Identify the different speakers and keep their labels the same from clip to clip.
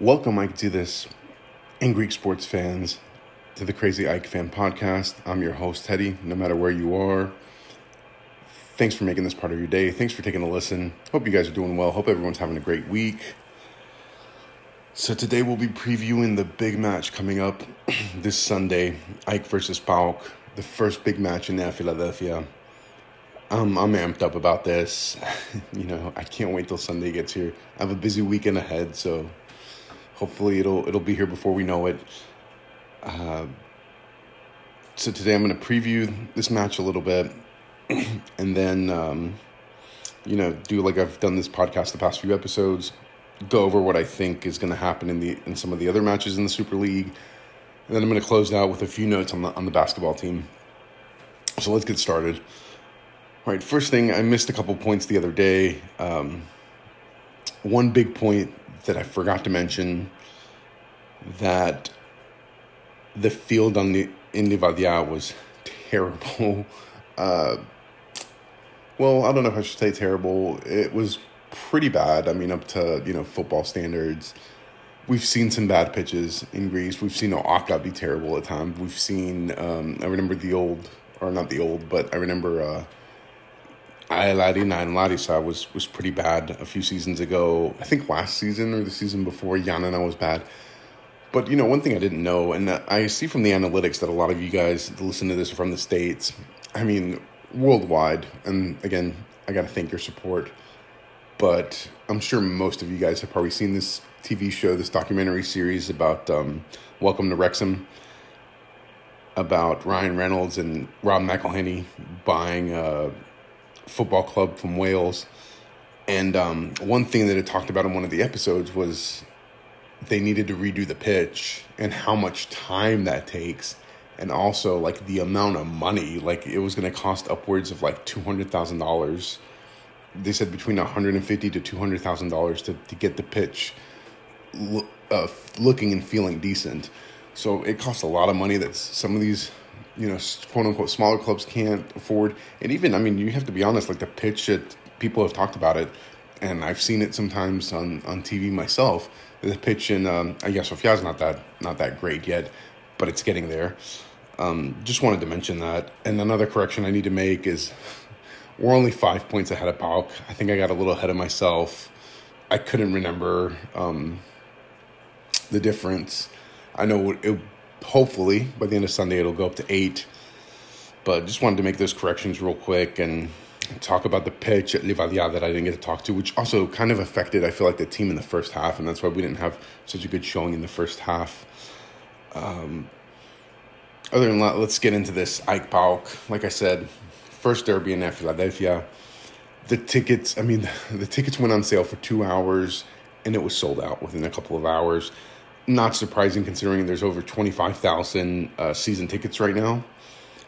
Speaker 1: Welcome, AEK, to this and Greek sports fans to the Crazy AEK Fan Podcast. I'm your host, Teddy, no matter where you are. Thanks for making this part of your day. Thanks for taking a listen. Hope you guys are doing well. Hope everyone's having a great week. So, today we'll be previewing the big match coming up this Sunday AEK versus PAOK, the first big match in Philadelphia. Um, I'm amped up about this. you know, I can't wait till Sunday gets here. I have a busy weekend ahead, so hopefully it'll it'll be here before we know it. Uh, so today I'm going to preview this match a little bit, and then um, you know do like I've done this podcast the past few episodes, go over what I think is going to happen in the in some of the other matches in the Super League, and then I'm going to close out with a few notes on the on the basketball team. So let's get started. All right, first thing I missed a couple points the other day. Um, one big point that I forgot to mention that the field on the in Livadia was terrible. Uh, well, I don't know if I should say terrible. It was pretty bad. I mean, up to you know football standards. We've seen some bad pitches in Greece. We've seen Oaka be terrible at times. We've seen. Um, I remember the old, or not the old, but I remember. Uh, Larina and Larissa was was pretty bad a few seasons ago. I think last season or the season before, Yanina was bad. But you know, one thing I didn't know, and I see from the analytics that a lot of you guys listen to this from the states. I mean, worldwide, and again, I got to thank your support. But I'm sure most of you guys have probably seen this TV show, this documentary series about um, Welcome to Wrexham, about Ryan Reynolds and Rob McElhenney buying. Uh, football club from Wales. And um, one thing that it talked about in one of the episodes was they needed to redo the pitch and how much time that takes. And also, like, the amount of money. Like, it was going to cost upwards of like $200,000. They said between 150 to $200,000 to, to get the pitch uh, looking and feeling decent. So it costs a lot of money that some of these you know, quote unquote, smaller clubs can't afford. And even, I mean, you have to be honest, like the pitch that people have talked about it, and I've seen it sometimes on, on TV myself. The pitch in, um, I guess Sofia is not that not that great yet, but it's getting there. Um, just wanted to mention that. And another correction I need to make is we're only five points ahead of PAOK. I think I got a little ahead of myself. I couldn't remember um, the difference. I know it, hopefully by the end of Sunday it'll go up to eight. But just wanted to make those corrections real quick and talk about the pitch at Livadia that I didn't get to talk to, which also kind of affected, I feel like, the team in the first half, and that's why we didn't have such a good showing in the first half. Um, other than that, let's get into this AEK PAOK. Like I said, first derby in Philadelphia. The tickets, I mean, the tickets went on sale for two hours, and it was sold out within a couple of hours not surprising considering there's over 25,000 uh, season tickets right now,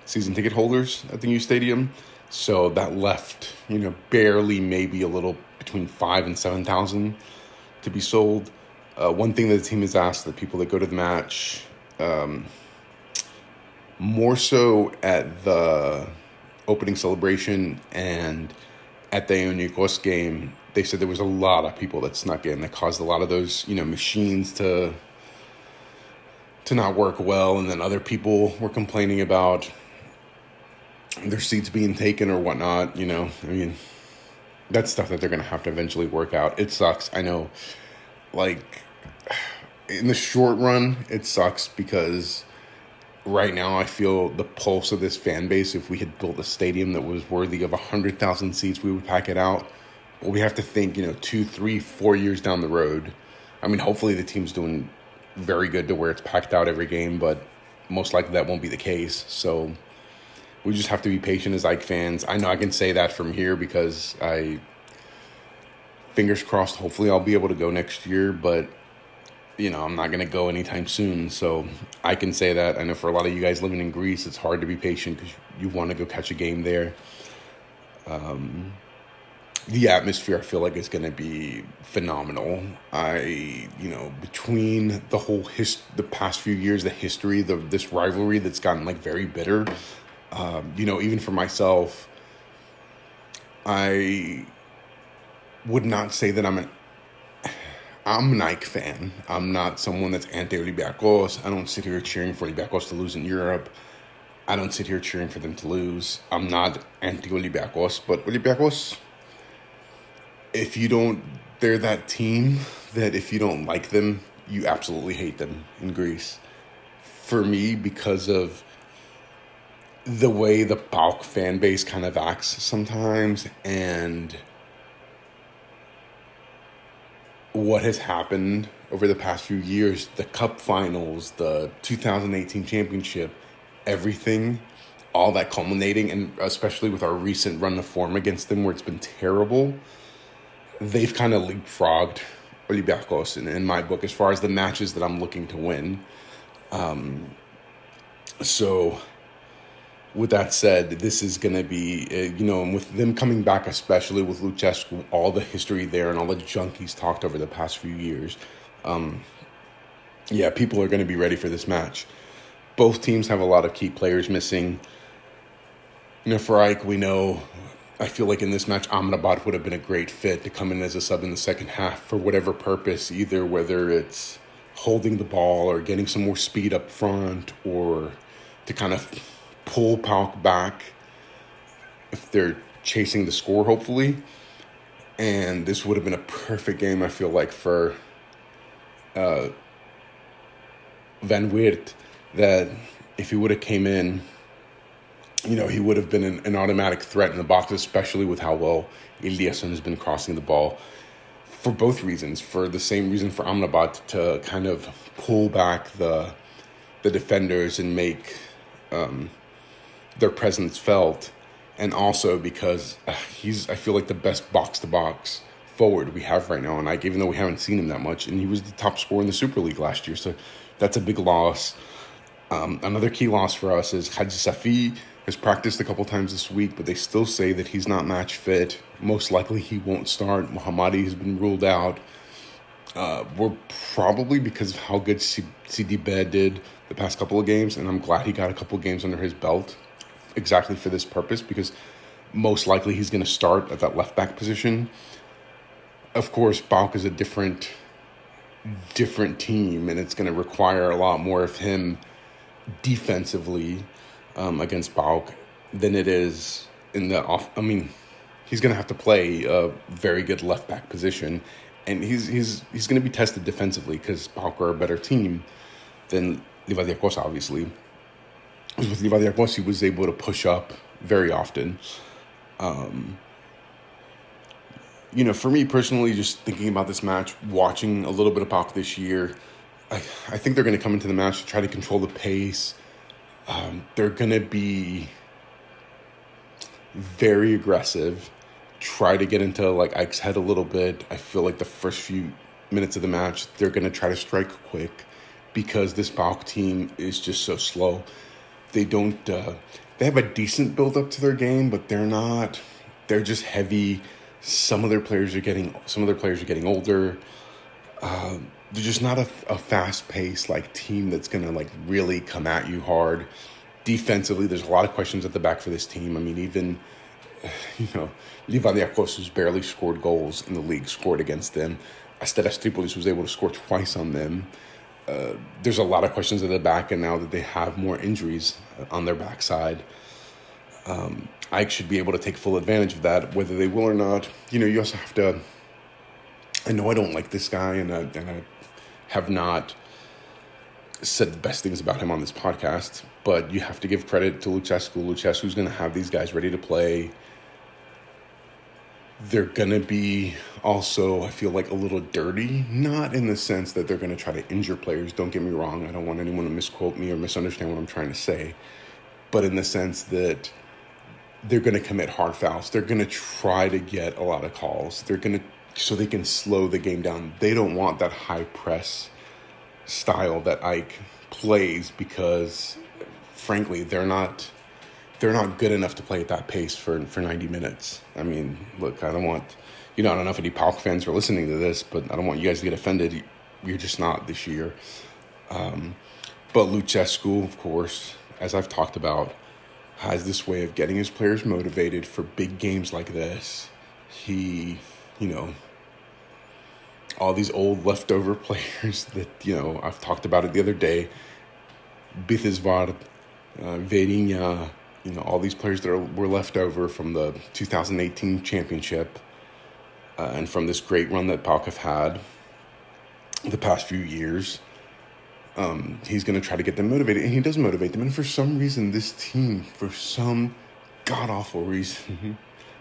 Speaker 1: season ticket holders at the new stadium. So that left, you know, barely maybe a little between five and 7,000 to be sold. Uh, one thing that the team has asked the people that go to the match, um, more so at the opening celebration and at the Ionikos game, they said there was a lot of people that snuck in that caused a lot of those, you know, machines to to not work well, and then other people were complaining about their seats being taken or whatnot. You know, I mean, that's stuff that they're going to have to eventually work out. It sucks. I know, like, in the short run, it sucks because right now I feel the pulse of this fan base. If we had built a stadium that was worthy of 100,000 seats, we would pack it out. But we have to think, you know, two, three, four years down the road. I mean, hopefully the team's doing very good to where it's packed out every game, but most likely that won't be the case. So we just have to be patient as AEK fans. I know I can say that from here because I, fingers crossed, hopefully I'll be able to go next year, but you know, I'm not going to go anytime soon. So I can say that. I know for a lot of you guys living in Greece, it's hard to be patient because you want to go catch a game there. Um, the atmosphere I feel like is going to be phenomenal. I, you know, between the whole his the past few years, the history, the this rivalry that's gotten like very bitter. Um, you know, even for myself, I would not say that I'm an I'm an AEK fan. I'm not someone that's anti Olympiacos. I don't sit here cheering for Olympiacos to lose in Europe. I don't sit here cheering for them to lose. I'm not anti Olympiacos, but Olympiacos, if you don't, they're that team that if you don't like them, you absolutely hate them in Greece. For me, because of the way the PAOK fan base kind of acts sometimes and what has happened over the past few years the cup finals the 2018 championship everything all that culminating and especially with our recent run of form against them where it's been terrible they've kind of leapfrogged Olympiacos in, in my book as far as the matches that I'm looking to win um, so with that said, this is going to be, uh, you know, and with them coming back, especially with Lucescu, all the history there and all the junk he's talked over the past few years, um, yeah, people are going to be ready for this match. Both teams have a lot of key players missing. AEK, we know, I feel like in this match, Amrabat would have been a great fit to come in as a sub in the second half for whatever purpose, either whether it's holding the ball or getting some more speed up front or to kind of pull PAOK back if they're chasing the score, hopefully. And this would have been a perfect game, I feel like, for uh, Van Weert. That if he would have came in, you know, he would have been an, an, automatic threat in the box, especially with how well Eliasson has been crossing the ball. For both reasons, for the same reason for Amrabat to kind of pull back the the defenders and make um, their presence felt, and also because uh, he's I feel like the best box to box forward we have right now, and like even though we haven't seen him that much, and he was the top scorer in the Super League last year, so that's a big loss. Um, another key loss for us is Hajsafi has practiced a couple times this week, but they still say that he's not match fit. Most likely he won't start. Mohammadi has been ruled out. Uh, we're probably because of how good Sidibe did the past couple of games, and I'm glad he got a couple games under his belt exactly for this purpose because most likely he's going to start at that left back position. Of course, PAOK is a different different team, and it's going to require a lot more of him defensively um, against PAOK than it is in the off. I mean, he's going to have to play a very good left back position, and he's he's he's going to be tested defensively because PAOK are a better team than Livadiakos, obviously with Livadiakos, he was able to push up very often. Um, you know, for me personally, just thinking about this match, watching a little bit of PAOK this year, I, I think they're going to come into the match to try to control the pace. Um, they're going to be very aggressive, try to get into like AEK's head a little bit. I feel like the first few minutes of the match, they're going to try to strike quick because this PAOK team is just so slow they don't uh, they have a decent build up to their game, but they're not. They're just heavy. Some of their players are getting some of their players are getting older. Uh, they're just not a, a fast paced like team that's gonna like really come at you hard. Defensively, there's a lot of questions at the back for this team. I mean, even you know, Livadiakos, who's barely scored goals in the league, scored against them. Asteras Tripolis was able to score twice on them. Uh, there's a lot of questions at the back, and now that they have more injuries on their backside, um, AEK should be able to take full advantage of that, whether they will or not. You know, you also have to. I know I don't like this guy, and I, and I have not said the best things about him on this podcast, but you have to give credit to Lucescu. Lucescu's going to have these guys ready to play they're going to be also, I feel like, a little dirty. Not in the sense that they're going to try to injure players. Don't get me wrong. I don't want anyone to misquote me or misunderstand what I'm trying to say. But in the sense that they're going to commit hard fouls. They're going to try to get a lot of calls. They're going to, so they can slow the game down. They don't want that high press style that AEK plays because, frankly, they're not they're not good enough to play at that pace for for 90 minutes. I mean, look, I don't want, you know, I don't know if any PAOK fans are listening to this, but I don't want you guys to get offended. You're just not this year. Um, but Lucescu, of course, as I've talked about, has this way of getting his players motivated for big games like this. He, you know, all these old leftover players that you know I've talked about it the other day. Biseswar, uh, Vieirinha, you know all these players that are, were left over from the 2018 championship uh, and from this great run that have had the past few years. Um, he's going to try to get them motivated, and he does motivate them. And for some reason, this team, for some god awful reason,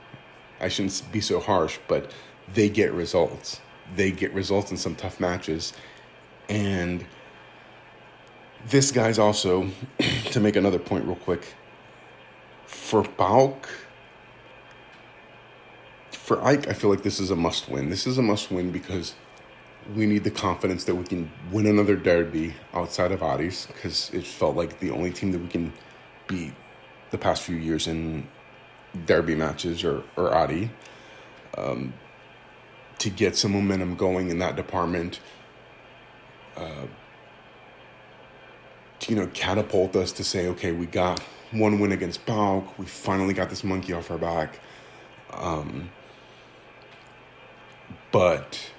Speaker 1: I shouldn't be so harsh, but they get results. They get results in some tough matches. And this guy's also, to make another point real quick, for PAOK, for AEK, I feel like this is a must win. This is a must win because we need the confidence that we can win another derby outside of Aris because it felt like the only team that we can beat the past few years in derby matches or, or Adi. Um, to get some momentum going in that department, uh, to, you know, catapult us to say, okay, we got one win against PAOK. We finally got this monkey off our back. Um, but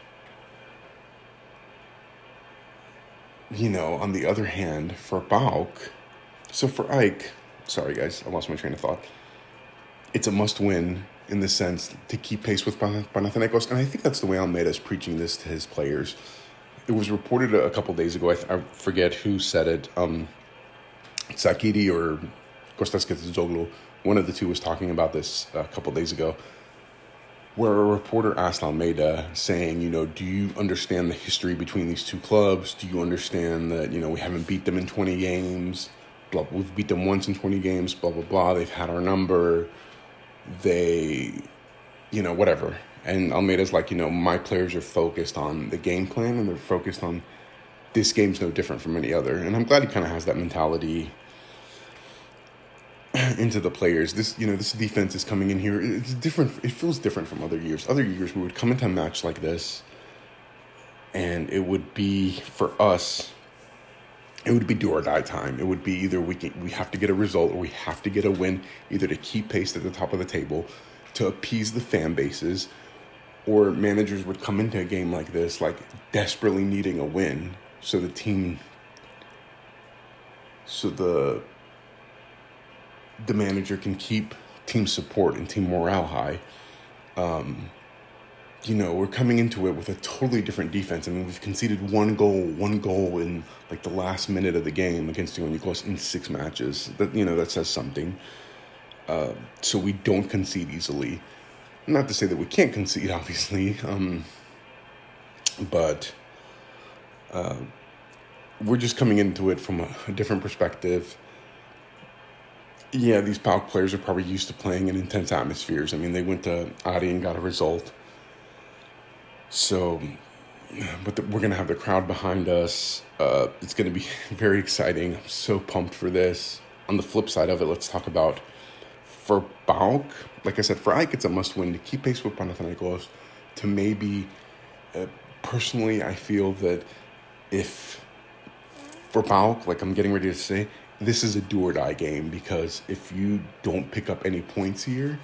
Speaker 1: you know, on the other hand, for PAOK, so for AEK, sorry guys, I lost my train of thought. It's a must win in the sense to keep pace with Panathinaikos, and I think that's the way Almeyda is preaching this to his players. It was reported a couple days ago, I, th- I, forget who said it, um, Sakiri or Kostas Ketsizoglu, one of the two was talking about this a couple days ago where a reporter asked Almeyda, saying, you know, do you understand the history between these two clubs? Do you understand that, you know, we haven't beat them in 20 games? Blah, we've beat them once in 20 games, blah, blah, blah. They've had our number. They, you know, whatever. And Almeyda's like, you know, my players are focused on the game plan and they're focused on this game's no different from any other. And I'm glad he kind of has that mentality into the players. This, you know, this defense is coming in here. It's different. It feels different from other years. Other years we would come into a match like this, and it would be for us. It would be do or die time. It would be either we can, we have to get a result or we have to get a win, either to keep pace at the top of the table, to appease the fan bases, or managers would come into a game like this like desperately needing a win, so the team, so the the manager can keep team support and team morale high. Um, you know, we're coming into it with a totally different defense. I mean, we've conceded one goal, one goal in like the last minute of the game against Ionikos in six matches. That you know, that says something. Uh, so we don't concede easily. Not to say that we can't concede, obviously, um, but uh, we're just coming into it from a, a different perspective yeah, these PAOK players are probably used to playing in intense atmospheres. I mean, they went to Adi and got a result. So, but the, we're going to have the crowd behind us. Uh, it's going to be very exciting. I'm so pumped for this. On the flip side of it, let's talk about for PAOK. Like I said, for AEK, it's a must win to keep pace with Panathinaikos. To maybe, uh, personally, I feel that if for PAOK, like I'm getting ready to say, this is a do or die game because if you don't pick up any points here,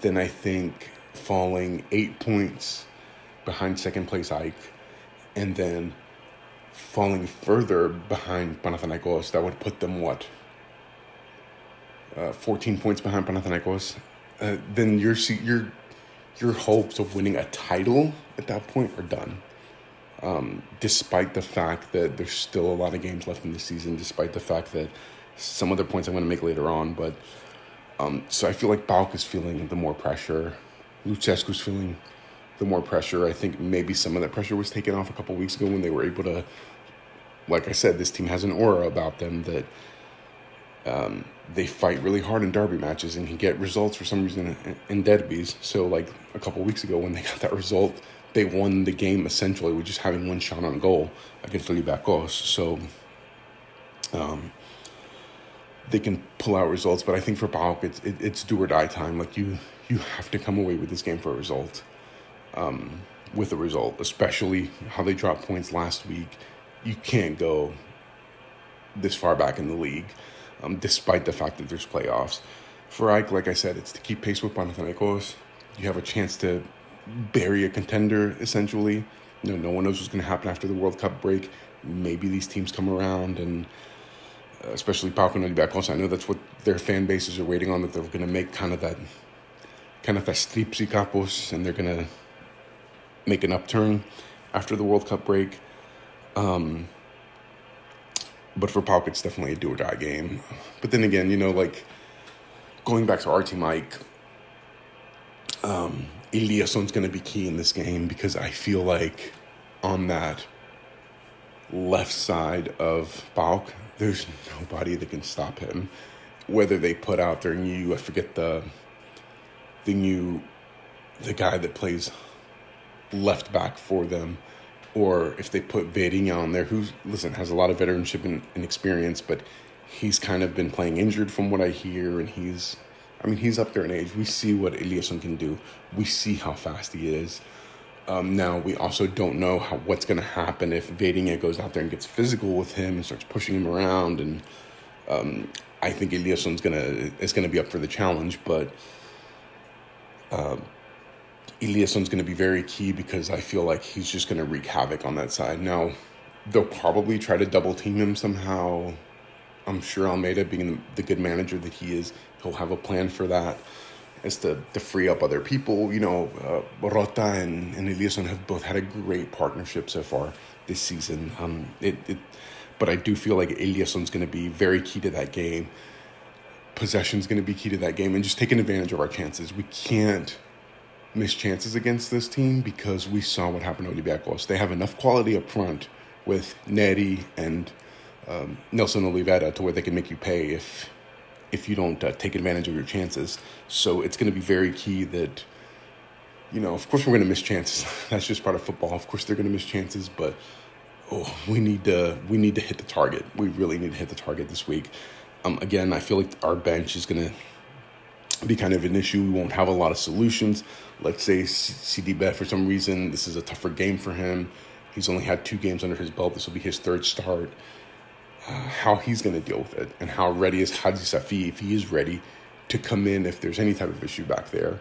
Speaker 1: then I think falling eight points behind second place AEK and then falling further behind Panathinaikos, that would put them what? Uh, 14 points behind Panathinaikos. Uh, then your your your hopes of winning a title at that point are done um, despite the fact that there's still a lot of games left in the season, despite the fact that some other points I'm going to make later on. But um, so I feel like PAOK is feeling the more pressure. Lucescu's feeling the more pressure. I think maybe some of that pressure was taken off a couple weeks ago when they were able to, like I said, this team has an aura about them that um, they fight really hard in derby matches and can get results for some reason in, in derbies. So, like a couple weeks ago when they got that result they won the game essentially with just having one shot on goal against Olympiacos. So um, they can pull out results, but I think for PAOK, it's it, it's do or die time. Like you you have to come away with this game for a result. Um, with a result, especially how they dropped points last week, you can't go this far back in the league, um, despite the fact that there's playoffs. For AEK, like I said, it's to keep pace with Panathinaikos. You have a chance to bury a contender essentially you know, no one knows what's going to happen after the World Cup break. Maybe these teams come around and uh, especially Olympiacos. I know that's what their fan bases are waiting on, that they're going to make kind of that, kind of that stripsy capos, and they're going to make an upturn after the World Cup break. Um, but for PAOK, it's definitely a do or die game. But then again, you know, like going back to team, Mike, um, Eliasson's going to be key in this game because I feel like on that left side of PAOK, there's nobody that can stop him. Whether they put out their new, I forget the the new, the guy that plays left back for them, or if they put Vieirinha on there, who listen has a lot of veteranship and, and experience, but he's kind of been playing injured from what I hear, and he's I mean, he's up there in age. We see what Eliasson can do. We see how fast he is. Um, now we also don't know how what's going to happen if Vieirinha goes out there and gets physical with him and starts pushing him around. And um, I think Eliasson's gonna is gonna be up for the challenge, but uh, Eliasson's gonna be very key because I feel like he's just gonna wreak havoc on that side. Now they'll probably try to double team him somehow. I'm sure Almeyda, being the good manager that he is, he'll have a plan for that is to, to free up other people. You know, uh, Rota and, and Eliasson have both had a great partnership so far this season. Um, it, it, but I do feel like Eliasson's going to be very key to that game. Possession's going to be key to that game, and just taking advantage of our chances. We can't miss chances against this team because we saw what happened to Olympiacos. They have enough quality up front with Neri and um, Nelson Oliveira to where they can make you pay if if you don't uh, take advantage of your chances. So it's going to be very key that, you know, of course we're going to miss chances. That's just part of football. Of course they're going to miss chances, but oh, we need to we need to hit the target. We really need to hit the target this week. Um, again, I feel like our bench is going to be kind of an issue. We won't have a lot of solutions. Let's say Sidibe, for some reason, this is a tougher game for him. He's only had two games under his belt. This will be his third start how he's going to deal with it and how ready is Hajsafi, if he is ready to come in if there's any type of issue back there.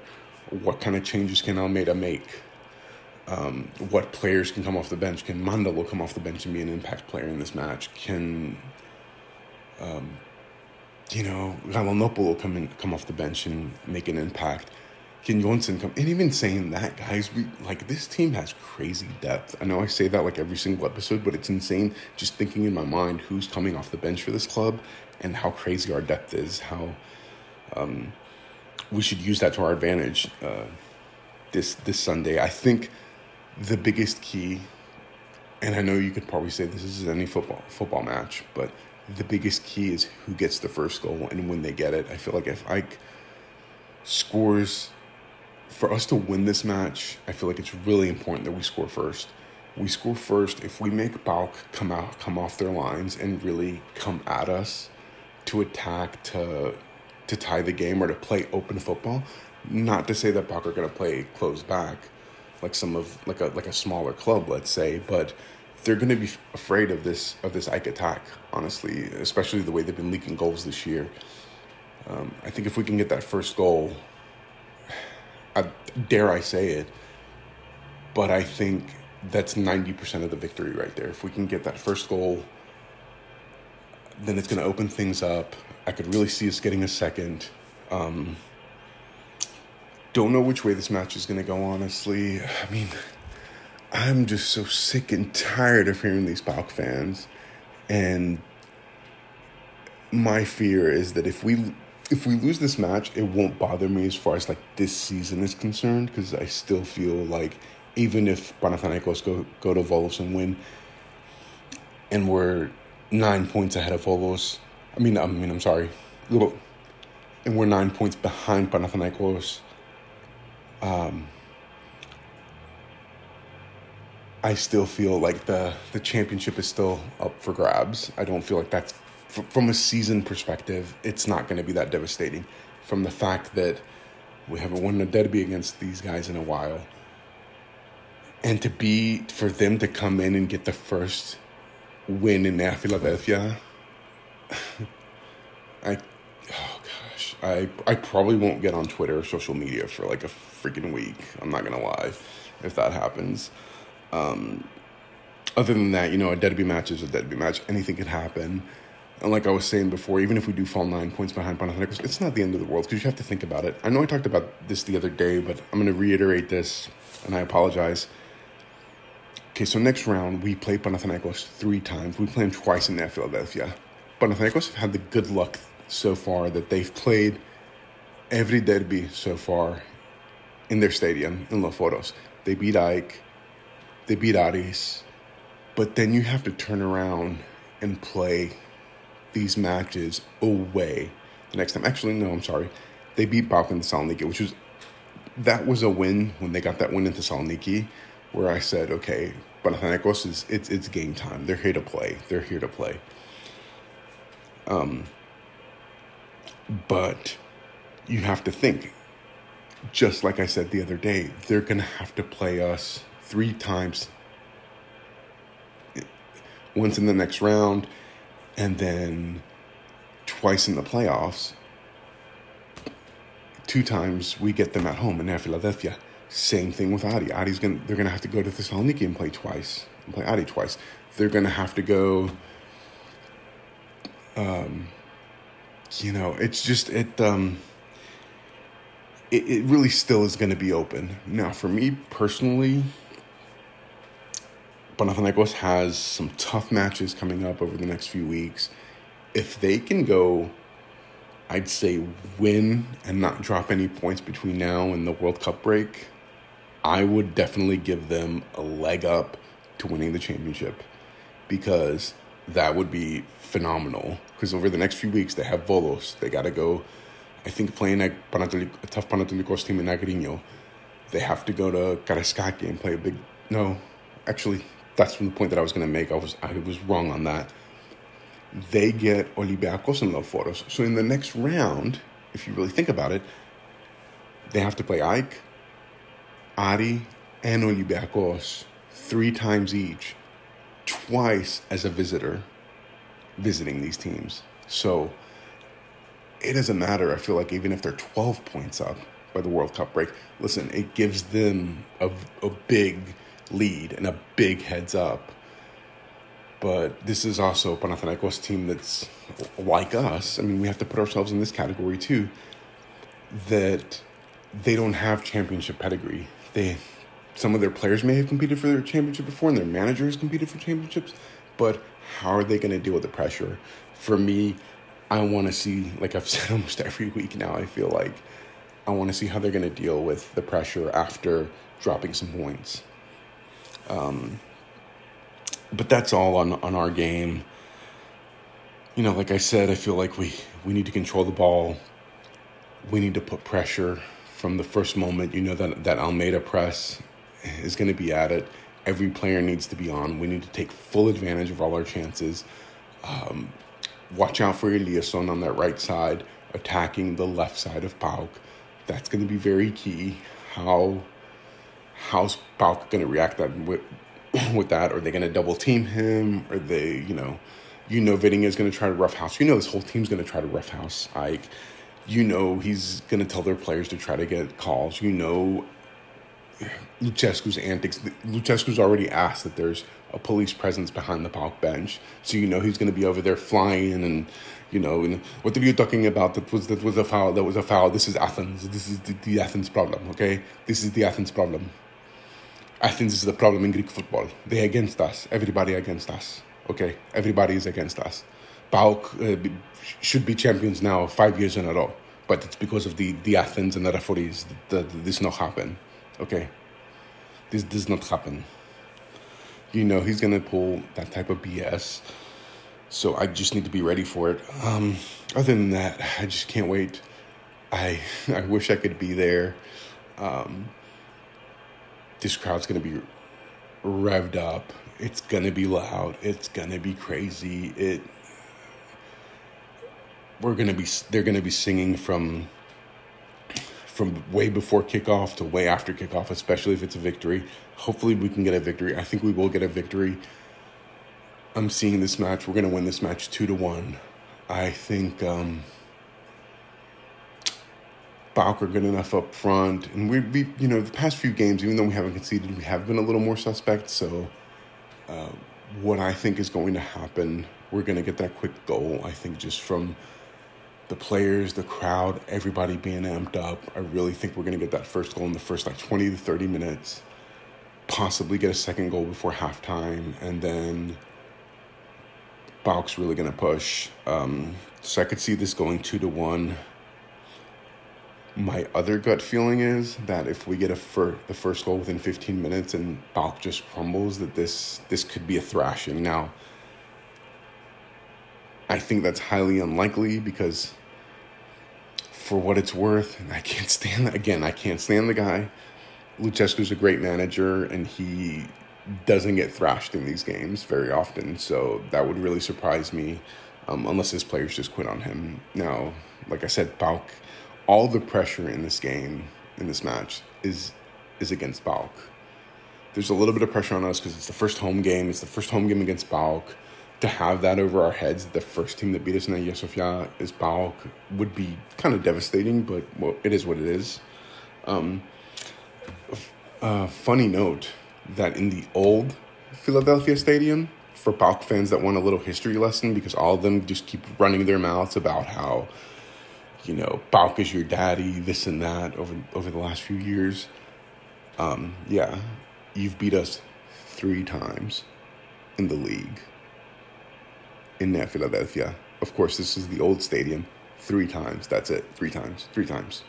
Speaker 1: What kind of changes can Almeyda make? Um, what players can come off the bench? Can Mandalo come off the bench and be an impact player in this match? Can, um, you know, Galanopoulos come in, come off the bench and make an impact? Can Johnson come? And even saying that, guys, we like this team has crazy depth. I know I say that like every single episode, but it's insane just thinking in my mind who's coming off the bench for this club and how crazy our depth is. How um, we should use that to our advantage uh, this this Sunday. I think the biggest key, and I know you could probably say this is any football football match, but the biggest key is who gets the first goal and when they get it. I feel like if AEK scores for us to win this match, I feel like it's really important that we score first. We score first. If we make PAOK come out, come off their lines, and really come at us to attack, to to tie the game, or to play open football. Not to say that PAOK are going to play close back, like some of like a like a smaller club, let's say, but they're going to be afraid of this of this AEK attack. Honestly, especially the way they've been leaking goals this year. Um, I think if we can get that first goal, I, dare I say it, but I think that's 90% of the victory right there. If we can get that first goal, then it's going to open things up. I could really see us getting a second. Um, don't know which way this match is going to go, honestly. I mean, I'm just so sick and tired of hearing these PAOK fans. And my fear is that if we if we lose this match, it won't bother me as far as like this season is concerned because I still feel like even if Panathinaikos go go to Volos and win, and we're nine points ahead of Volos, I mean, I mean, I'm sorry, and we're nine points behind Panathinaikos. Um, I still feel like the the championship is still up for grabs. I don't feel like that's from a season perspective, it's not going to be that devastating. From the fact that we haven't won a derby against these guys in a while, and to be for them to come in and get the first win in Nea Philadelphia, I oh gosh, I I probably won't get on Twitter or social media for like a freaking week. I'm not gonna lie, if that happens. Um, other than that, you know, a derby match is a derby match. Anything can happen. And like I was saying before, even if we do fall nine points behind Panathinaikos, it's not the end of the world because you have to think about it. I know I talked about this the other day, but I'm going to reiterate this, and I apologize. Okay, so next round we play Panathinaikos three times. We play them twice in Nea Philadelphia. Panathinaikos have had the good luck so far that they've played every derby so far in their stadium in Leoforos. They beat AEK, they beat Aris, but then you have to turn around and play these matches away the next time. Actually, no, I'm sorry. They beat PAOK in Thessaloniki, which was that was a win when they got that win in Thessaloniki, where I said, okay, Panathinaikos is it's it's game time. They're here to play. They're here to play. Um, but you have to think, just like I said the other day, they're gonna have to play us three times. Once in the next round, and then twice in the playoffs. Two times we get them at home in Philadelphia. Same thing with Adi. Adi's gonna they're gonna have to go to Thessaloniki and play twice and play Adi twice. They're gonna have to go. Um, you know, it's just it. Um, it, it really still is to be open. Now, for me personally, Panathinaikos has some tough matches coming up over the next few weeks. If they can go, I'd say win and not drop any points between now and the World Cup break, I would definitely give them a leg up to winning the championship because that would be phenomenal. Because over the next few weeks, they have Volos. They got to go, I think, playing a, a tough Panetolikos team in Agrinio. They have to go to Karaiskaki and play a big. No, actually, that's the point that I was going to make. I was I was wrong on that. They get Olympiacos and Leoforos. So in the next round, if you really think about it, they have to play Ike, Ari, and Olympiacos three times each, twice as a visitor, visiting these teams. So it doesn't matter. I feel like even if they're 12 points up by the World Cup break, listen, it gives them a, a big lead and a big heads up. But this is also Panathinaikos team that's like us. I mean, we have to put ourselves in this category too. That they don't have championship pedigree. They, some of their players may have competed for their championship before, and their managers competed for championships. But how are they going to deal with the pressure? For me, I want to see, like I've said almost every week now. I feel like I want to see how they're going to deal with the pressure after dropping some points. Um, but that's all on, on our game. You know, like I said, I feel like we, we need to control the ball. We need to put pressure from the first moment. You know that that Almeyda press is going to be at it. Every player needs to be on. We need to take full advantage of all our chances. Um, watch out for Eliasson on that right side, attacking the left side of PAOK. That's going to be very key. How how's PAOK going to react that with, with that? Are they going to double team him? Are they, you know, you know Vieirinha is going to try to roughhouse. You know this whole team's going to try to roughhouse AEK. You know he's going to tell their players to try to get calls. You know Lucescu's antics. Lucescu's already asked that there's a police presence behind the PAOK bench, so you know he's going to be over there flying and you know, and what are you talking about? That was that was a foul. That was a foul. This is Athens. This is the, the Athens problem. Okay, this is the Athens problem. Athens is the problem in Greek football. They're against us. Everybody against us. Okay, everybody is against us. PAOK uh, should be champions now five years in a row, but it's because of the, the Athens and the referees that, that this not happen. Okay, this does not happen. You know he's gonna pull that type of BS, so I just need to be ready for it. Um, other than that, I just can't wait. I I wish I could be there. Um, this crowd's going to be revved up. It's going to be loud. It's going to be crazy. It we're going to be they're going to be singing from from way before kickoff to way after kickoff, especially if it's a victory. Hopefully we can get a victory. I think we will get a victory. I'm seeing this match. We're going to win this match 2 to 1. I think um Are good enough up front, and we, we, you know, the past few games, even though we haven't conceded, we have been a little more suspect. So, uh, what I think is going to happen, we're going to get that quick goal. I think just from the players, the crowd, everybody being amped up. I really think we're going to get that first goal in the first like 20 to 30 minutes, possibly get a second goal before halftime, and then PAOK's really going to push. Um, so I could see this going two to one. My other gut feeling is that if we get a fir- the first goal within 15 minutes and PAOK just crumbles, that this this could be a thrashing. Now, I think that's highly unlikely because for what it's worth, and I can't stand that. Again, I can't stand the guy. Lucescu's a great manager, and he doesn't get thrashed in these games very often. So that would really surprise me, um, unless his players just quit on him. Now, like I said, PAOK, all the pressure in this game, in this match, is is against PAOK. There's a little bit of pressure on us because it's the first home game. It's the first home game against PAOK to have that over our heads, the first team that beat us in Hagia Sophia is PAOK, would be kind of devastating, but well, it is what it is. Um, uh, funny note that in the old Philadelphia Stadium, for PAOK fans that want a little history lesson, because all of them just keep running their mouths about how, you know, PAOK is your daddy, this and that over over the last few years. Um, yeah, you've beat us three times in the league in Philadelphia. Of course, this is the old stadium. Three times. That's it. Three times. Three times.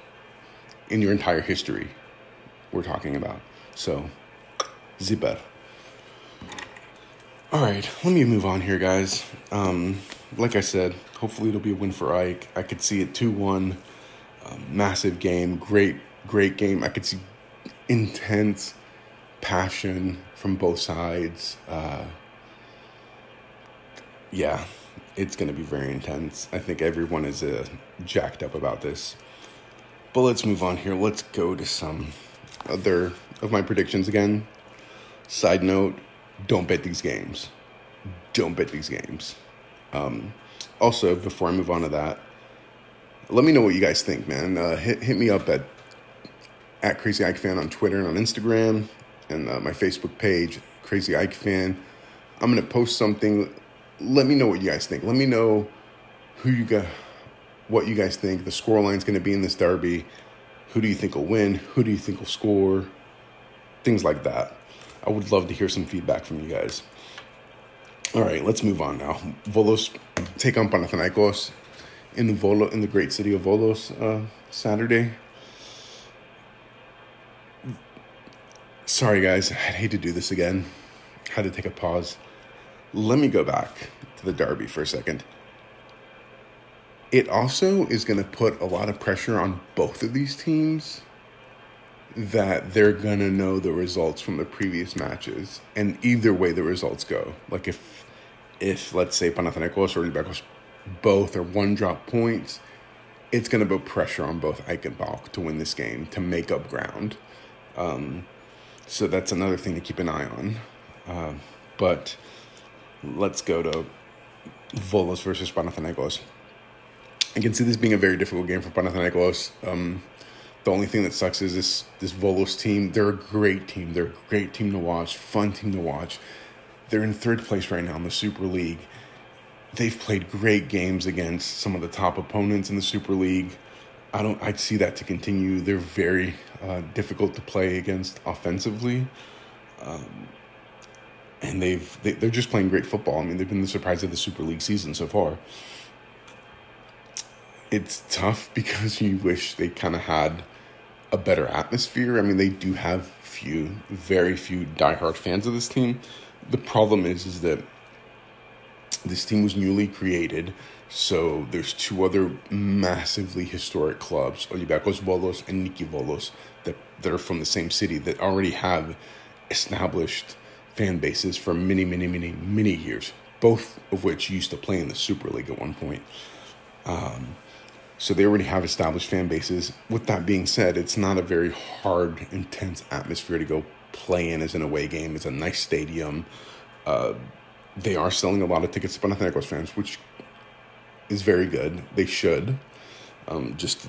Speaker 1: In your entire history, we're talking about. So, zipper. All right, let me move on here, guys. Um, like I said, hopefully it'll be a win for AEK. I could see it 2 1. Um, massive game. Great, great game. I could see intense passion from both sides. Uh, yeah, it's going to be very intense. I think everyone is uh, jacked up about this. But let's move on here. Let's go to some other of my predictions again. Side note don't bet these games. Don't bet these games. Um, also, before I move on to that, let me know what you guys think, man. Uh, hit, hit me up at at Crazy AEK Fan on Twitter and on Instagram, and uh, my Facebook page, Crazy AEK Fan. I'm gonna post something let me know what you guys think. Let me know who you got, what you guys think the score going to be in this derby. Who do you think will win? Who do you think will score? Things like that. I would love to hear some feedback from you guys. All right, let's move on now. Volos take on Panathinaikos in Volo in the great city of Volos uh, Saturday. Sorry, guys, I'd hate to do this again. Had to take a pause. Let me go back to the Derby for a second. It also is going to put a lot of pressure on both of these teams that they're going to know the results from the previous matches and either way the results go. Like if if let's say Panathinaikos or Olympiacos both are one drop points, it's going to put pressure on both AEK and PAOK to win this game to make up ground. Um, so that's another thing to keep an eye on. Uh, but let's go to Volos versus Panathinaikos. I can see this being a very difficult game for Panathinaikos. Um, the only thing that sucks is this this Volos team. They're a great team. They're a great team to watch. Fun team to watch. They're in third place right now in the Super League. They've played great games against some of the top opponents in the Super League. I don't. I'd see that to continue. They're very uh, difficult to play against offensively. Um, and they've they, they're just playing great football. I mean, they've been the surprise of the Super League season so far. It's tough because you wish they kind of had a better atmosphere. I mean, they do have few, very few diehard fans of this team. The problem is, is that this team was newly created, so there's two other massively historic clubs, Olympiacos Volos and Niki Volos, that, that are from the same city that already have established fan bases for many, many, many, many years, both of which used to play in the Super League at one point. Um, so they already have established fan bases. With that being said, it's not a very hard, intense atmosphere to go play in as an away game. It's a nice stadium. Uh, they are selling a lot of tickets to Panathinaikos fans, which is very good. They should. Um, just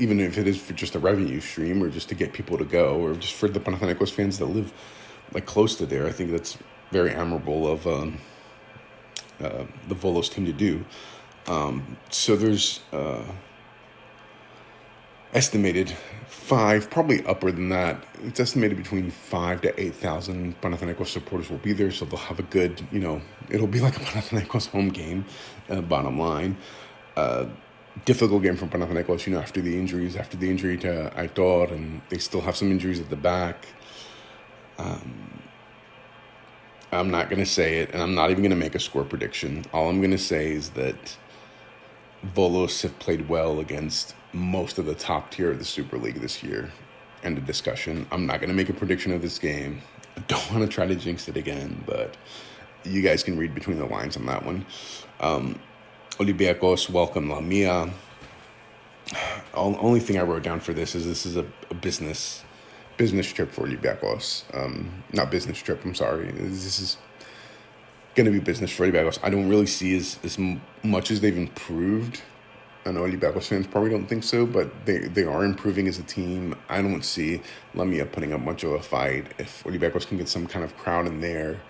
Speaker 1: even if it is for just a revenue stream or just to get people to go or just for the Panathinaikos fans that live like close to there. I think that's very admirable of um, uh, the Volos team to do. Um, so there's uh, estimated five, probably upper than that. It's estimated between five to eight thousand Panathinaikos supporters will be there, so they'll have a good, you know, it'll be like a Panathinaikos home game. Uh, bottom line, uh, difficult game for Panathinaikos. You know, after the injuries, after the injury to Aitor, and they still have some injuries at the back. Um, I'm not going to say it, and I'm not even going to make a score prediction. All I'm going to say is that Volos have played well against most of the top tier of the Super League this year. End of discussion. I'm not going to make a prediction of this game. I don't want to try to jinx it again, but you guys can read between the lines on that one. Um, Olympiacos welcome Lamia. All, only thing I wrote down for this is this is a, a business business trip for Olympiacos. Um, not business trip. I'm sorry. This is going to be business for Olympiacos. I don't really see as as much as they've improved. I know Olympiacos fans probably don't think so, but they, they are improving as a team. I don't see Lamia putting up much of a fight. If Olympiacos can get some kind of crowd in there,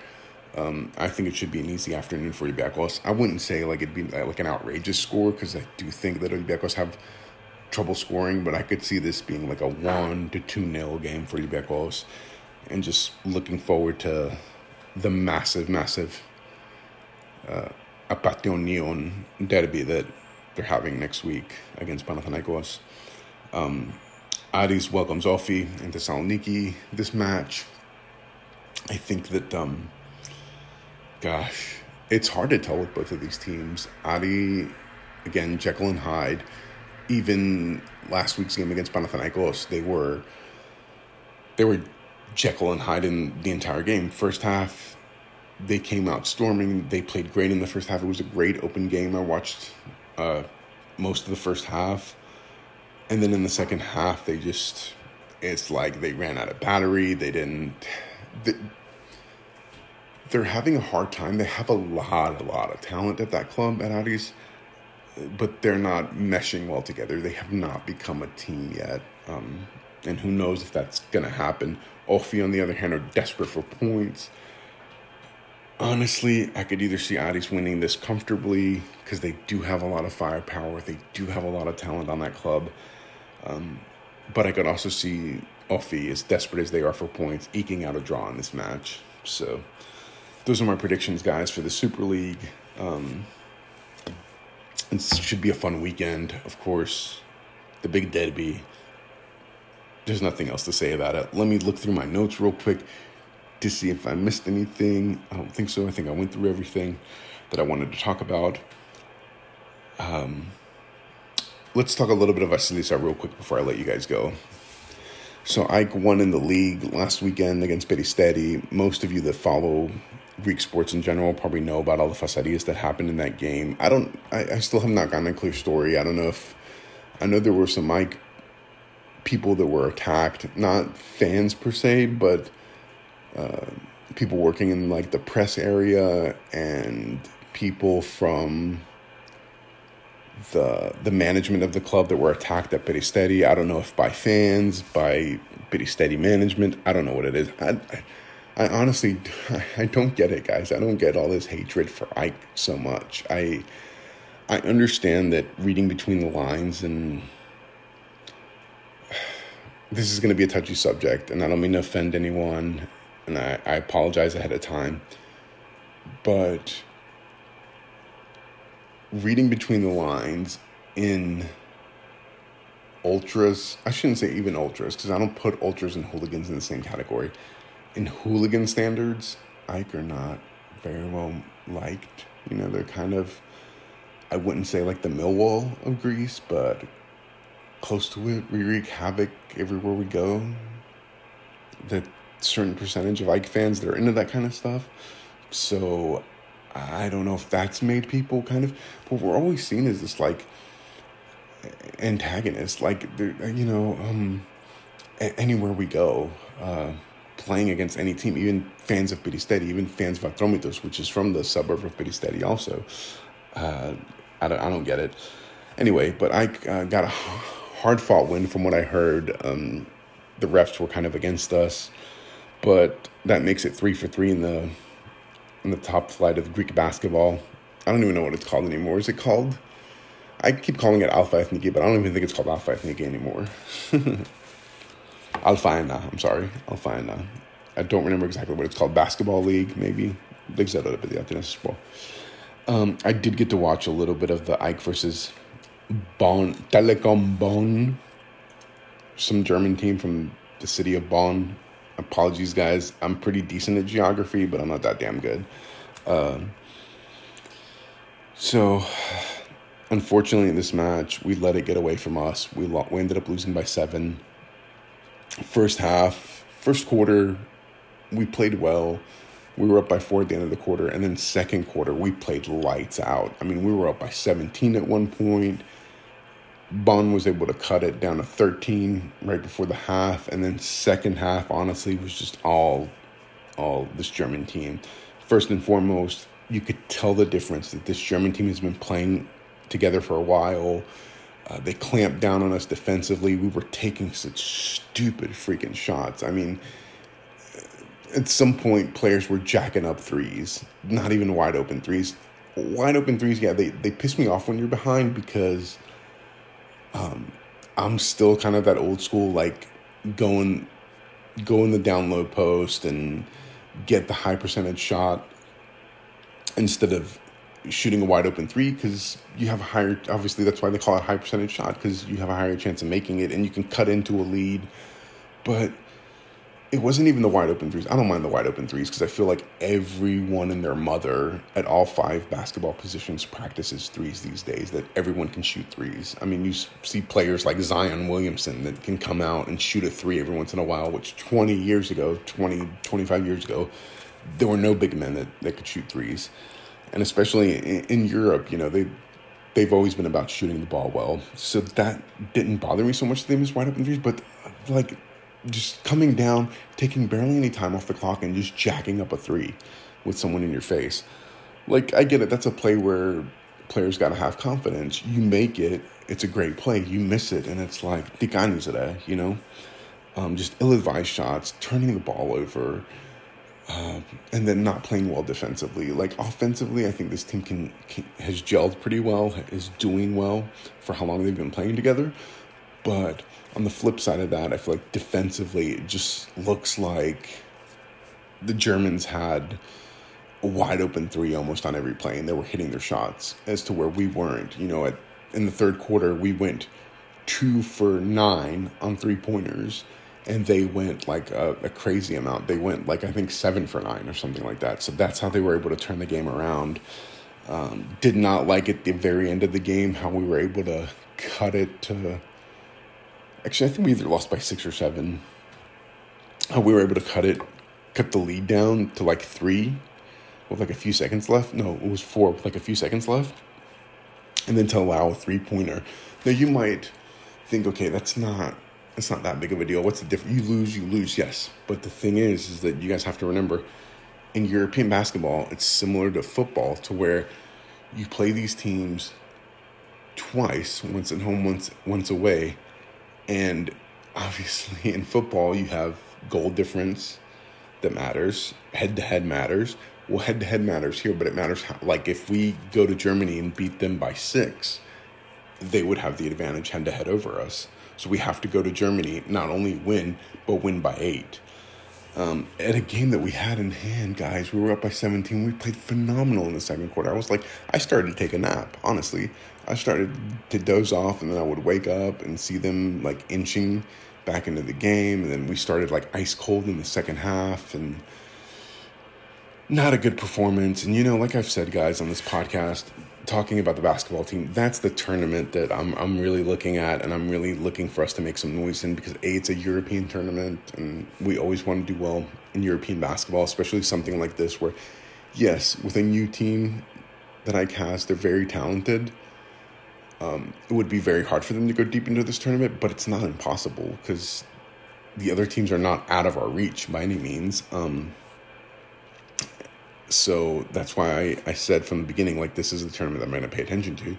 Speaker 1: um, I think it should be an easy afternoon for Olympiacos. I wouldn't say like it'd be like an outrageous score because I do think that Olympiacos have trouble scoring, but I could see this being like a one to two nil game for Olympiacos, and just looking forward to the massive, massive uh, Apatonion derby that they're having next week against Panathinaikos. Um, Aris welcomes Ofi in Thessaloniki this match. I think that, um, gosh, it's hard to tell with both of these teams. Aris, again, Jekyll and Hyde. Even last week's game against Panathinaikos, they were they were Jekyll and Hyde in the entire game. First half, they came out storming. They played great in the first half. It was a great open game. I watched uh, most of the first half. And then in the second half, they just, it's like they ran out of battery. They didn't, they, they're having a hard time. They have a lot, a lot of talent at that club at Aris, but they're not meshing well together. They have not become a team yet. Um, and who knows if that's going to happen. Ofi, on the other hand, are desperate for points honestly, I could either see Aris winning this comfortably because they do have a lot of firepower, they do have a lot of talent on that club. Um, but I could also see Ofi, as desperate as they are for points, eking out a draw in this match. So those are my predictions, guys, for the Super League. Um, it should be a fun weekend, of course. The big derby. There's nothing else to say about it. Let me look through my notes real quick to see if I missed anything. I don't think so. I think I went through everything that I wanted to talk about. Um, let's talk a little bit of Vasilisa real quick before I let you guys go. So AEK won in the league last weekend against Peristeri. Most of you that follow Greek sports in general probably know about all the facadias that happened in that game. I don't. I, I still have not gotten a clear story. I don't know if. I know there were some AEK people that were attacked, not fans per se, but people working in like the press area and people from the the management of the club that were attacked at Peristeri. I don't know if by fans, by Peristeri management. I don't know what it is. I, I, I honestly, I don't get it, guys. I don't get all this hatred for AEK so much. I, I understand that reading between the lines and this is going to be a touchy subject, and I don't mean to offend anyone and I, I apologize ahead of time. But reading between the lines in ultras, I shouldn't say even ultras, because I don't put ultras and hooligans in the same category. In hooligan standards, AEK are not very well liked. You know, they're kind of, I wouldn't say like the Millwall of Greece, but close to it. We wreak havoc everywhere we go. That certain percentage of AEK fans that are into that kind of stuff. So I don't know if that's made people kind of. What we're always seeing is this like antagonist, like you know, um, anywhere we go, uh, playing against any team, even fans of Peristeri, even fans of Atromitos, which is from the suburb of Peristeri, also. Uh, I don't, I don't get it. Anyway, but I uh, got a hard fought win from what I heard. Um, the refs were kind of against us, but that makes it three for three in the in the top flight of Greek basketball. I don't even know what it's called anymore. Is it called? I keep calling it Alpha Ethniki, but I don't even think it's called Alpha Ethniki anymore. Alphaina, I'm sorry, Alphaina. I don't remember exactly what it's called. Basketball League, maybe. Big um, I did get to watch a little bit of the AEK versus Bonn, Telekom Bonn, some German team from the city of Bonn. Apologies, guys. I'm pretty decent at geography, but I'm not that damn good. Uh, so, unfortunately, in this match, we let it get away from us. We, lo- we ended up losing by seven. First half, first quarter, we played well. We were up by four at the end of the quarter, and then second quarter we played lights out. I mean, we were up by 17 at one point. Bonn was able to cut it down to 13 right before the half, and then second half honestly was just all, all this German team. First and foremost, you could tell the difference that this German team has been playing together for a while. Uh, they clamped down on us defensively. We were taking such stupid freaking shots. I mean, at some point players were jacking up threes, not even wide open threes. Wide open threes, yeah, they, they piss me off when you're behind because um, I'm still kind of that old school, like going go in the download post and get the high percentage shot instead of shooting a wide open three because you have a higher obviously that's why they call it high percentage shot because you have a higher chance of making it and you can cut into a lead. But it wasn't even the wide open threes. I don't mind the wide open threes because I feel like everyone and their mother at all five basketball positions practices threes these days, that everyone can shoot threes. I mean, you see players like Zion Williamson that can come out and shoot a three every once in a while, which 20 years ago, 20, 25 years ago, there were no big men that, that could shoot threes. And especially in, in Europe, you know, they, they've always been about shooting the ball well. So that didn't bother me so much, them as wide open threes, but like just coming down, taking barely any time off the clock, and just jacking up a three with someone in your face. Like, I get it. That's a play where players got to have confidence. You make it, it's a great play. You miss it, and it's like, Ganesera, you know? Um, just ill advised shots, turning the ball over, uh, and then not playing well defensively. Like, offensively, I think this team can, can has gelled pretty well, is doing well for how long they've been playing together. But on the flip side of that, I feel like defensively, it just looks like the Germans had a wide open three almost on every play, and they were hitting their shots as to where we weren't. You know, at in the third quarter, we went two for nine on three pointers, and they went like a, a, crazy amount. They went like I think seven for nine or something like that. So that's how they were able to turn the game around. Um, did not like at the very end of the game how we were able to cut it to Actually, I think we either lost by six or seven. Uh, we were able to cut it, cut the lead down to like three with like a few seconds left. No, it was four with like a few seconds left. And then to allow a three pointer. Now you might think, okay, that's not that's not that big of a deal. What's the difference? You lose, you lose, yes. But the thing is, is that you guys have to remember in European basketball, it's similar to football to where you play these teams twice, once at home, once once away, and obviously, in football, you have goal difference that matters, head to head matters. Well, head to head matters here, but it matters how, like if we go to Germany and beat them by six, they would have the advantage head to head over us. So we have to go to Germany, not only win, but win by eight. Um, at a game that we had in hand, guys, we were up by 17. We played phenomenal in the second quarter. I was like, I started to take a nap, honestly. I started to doze off, and then I would wake up and see them like inching back into the game. And then we started like ice cold in the second half, and not a good performance. And you know, like I've said, guys, on this podcast, talking about the basketball team, that's the tournament that I'm I'm really looking at, and I'm really looking for us to make some noise in because a it's a European tournament, and we always want to do well in European basketball, especially something like this where, yes, with a new team that I cast, they're very talented. Um, it would be very hard for them to go deep into this tournament, but it's not impossible because the other teams are not out of our reach by any means. Um, so that's why I, I said from the beginning, like, this is the tournament I'm going to pay attention to.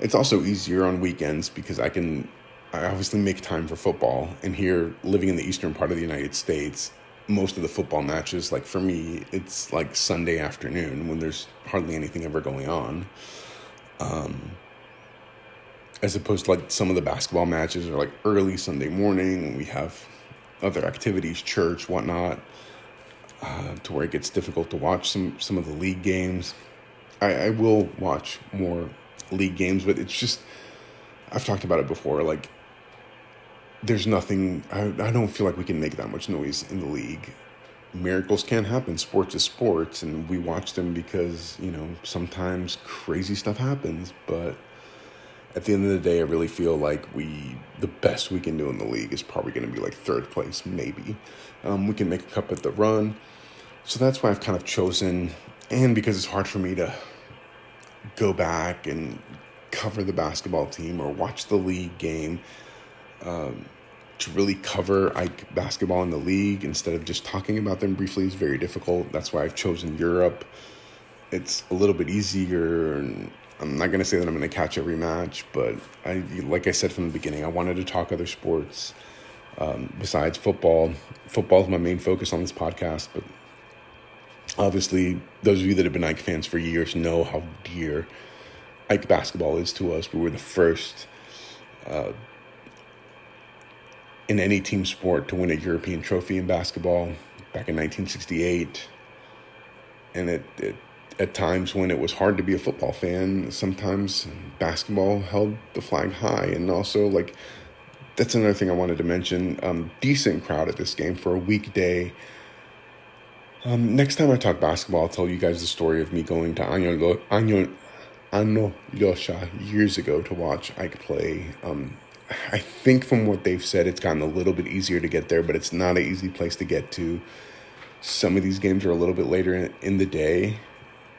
Speaker 1: It's also easier on weekends because I can I obviously make time for football. And here, living in the eastern part of the United States, most of the football matches, like for me, it's like Sunday afternoon when there's hardly anything ever going on. Um, as opposed to like some of the basketball matches are like early Sunday morning when we have other activities, church, whatnot, uh, to where it gets difficult to watch some some of the league games. I, I will watch more league games, but it's just I've talked about it before. Like, there's nothing. I I don't feel like we can make that much noise in the league. Miracles can happen. Sports is sports, and we watch them because you know sometimes crazy stuff happens. But at the end of the day, I really feel like we the best we can do in the league is probably going to be like third place, maybe. Um, we can make a cup at the run, so that's why I've kind of chosen, and because it's hard for me to go back and cover the basketball team or watch the league game. Um, to really cover AEK basketball in the league instead of just talking about them briefly is very difficult. That's why I've chosen Europe. It's a little bit easier, and I'm not going to say that I'm going to catch every match, but I, like I said from the beginning, I wanted to talk other sports um, besides football. Football is my main focus on this podcast, but obviously, those of you that have been AEK fans for years know how dear AEK basketball is to us. We were the first uh, in any team sport to win a European trophy in basketball back in 1968. And it, it at times when it was hard to be a football fan, sometimes basketball held the flag high. And also, like, that's another thing I wanted to mention. Um, decent crowd at this game for a weekday. Um, next time I talk basketball, I'll tell you guys the story of me going to Año, Año, Ano Liosia years ago to watch AEK play. Um, I think from what they've said, it's gotten a little bit easier to get there, but it's not an easy place to get to. Some of these games are a little bit later in, in the day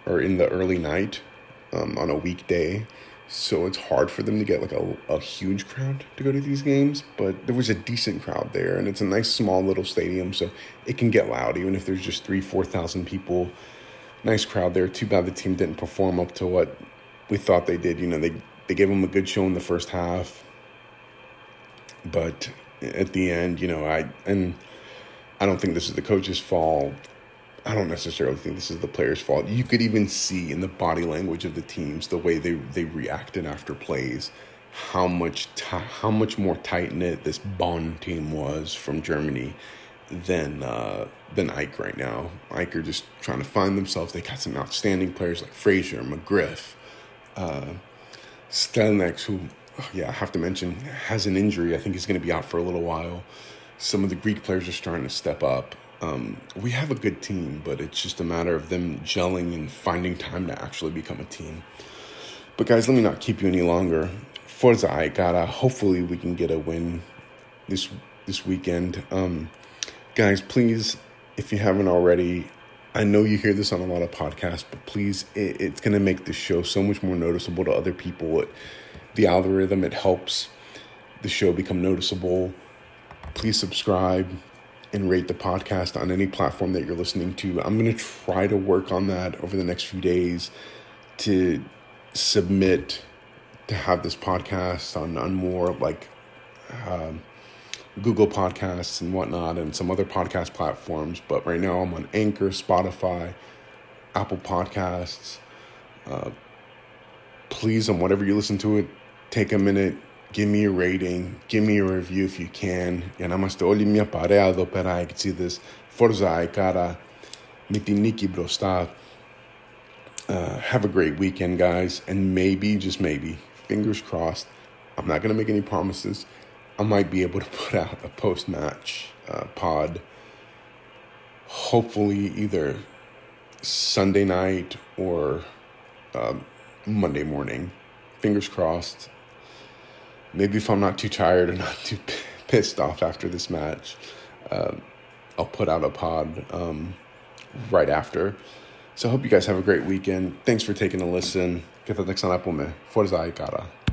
Speaker 1: or in the early night um, on a weekday. So it's hard for them to get like a, a huge crowd to go to these games, but there was a decent crowd there, and it's a nice small little stadium, so it can get loud even if there's just three, four thousand people. Nice crowd there. Too bad the team didn't perform up to what we thought they did. You know, they they gave them a good show in the first half, but at the end, you know, I and I don't think this is the coach's fault. I don't necessarily think this is the players' fault. You could even see in the body language of the teams the way they they reacted after plays, how much t- how much more tight knit this Bonn team was from Germany than uh, than AEK right now. AEK are just trying to find themselves. They got some outstanding players like Frazier, McGriff, uh, Stelnex, who, yeah, I have to mention, has an injury. I think he's going to be out for a little while. Some of the Greek players are starting to step up. Um, we have a good team, but it's just a matter of them gelling and finding time to actually become a team. But guys, let me not keep you any longer. Forza Aikara. Hopefully, we can get a win this this weekend. Um, guys, please, if you haven't already, I know you hear this on a lot of podcasts, but please, it, it's going to make the show so much more noticeable to other people. It, the algorithm, it helps the show become noticeable. Please subscribe and rate the podcast on any platform that you're listening to. I'm going to try to work on that over the next few days to submit to have this podcast on, on more like um, Google Podcasts and whatnot, and some other podcast platforms. But right now, I'm on Anchor, Spotify, Apple Podcasts. Uh, please, on whatever you listen to it, take a minute, give me a rating, give me a review if you can. Για να είμαστε όλοι μια παρέα εδώ πέρα, εξίδες. Forza Aikara, με την νίκη μπροστά. Uh, have a great weekend, guys, and maybe, just maybe, fingers crossed. I'm not going to make any promises. I might be able to put out a post match uh, pod, hopefully, either Sunday night or uh, Monday morning. Fingers crossed. Maybe if I'm not too tired or not too pissed off after this match, uh, I'll put out a pod um, right after. So I hope you guys have a great weekend. Thanks for taking a listen. Que te Forza Aikara.